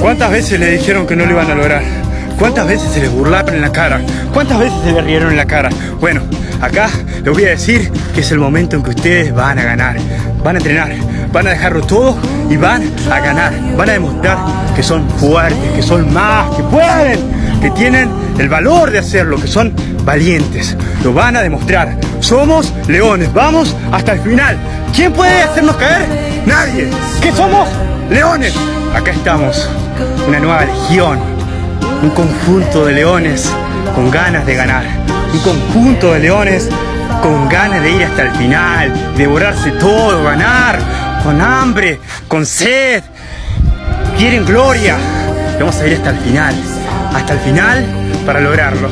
¿Cuántas veces le dijeron que no lo iban a lograr? ¿Cuántas veces se les burlaron en la cara? ¿Cuántas veces se les rieron en la cara? Bueno, acá les voy a decir que es el momento en que ustedes van a ganar. Van a entrenar, van a dejarlo todo y van a ganar. Van a demostrar que son fuertes, que son más, que pueden, que tienen el valor de hacerlo, que son valientes. Lo van a demostrar. Somos leones, vamos hasta el final. ¿Quién puede hacernos caer? Nadie. ¿Qué somos? Leones. Acá estamos, una nueva legión, un conjunto de leones con ganas de ganar, un conjunto de leones con ganas de ir hasta el final, devorarse todo, ganar, con hambre, con sed. Quieren gloria. Vamos a ir hasta el final, hasta el final para lograrlo.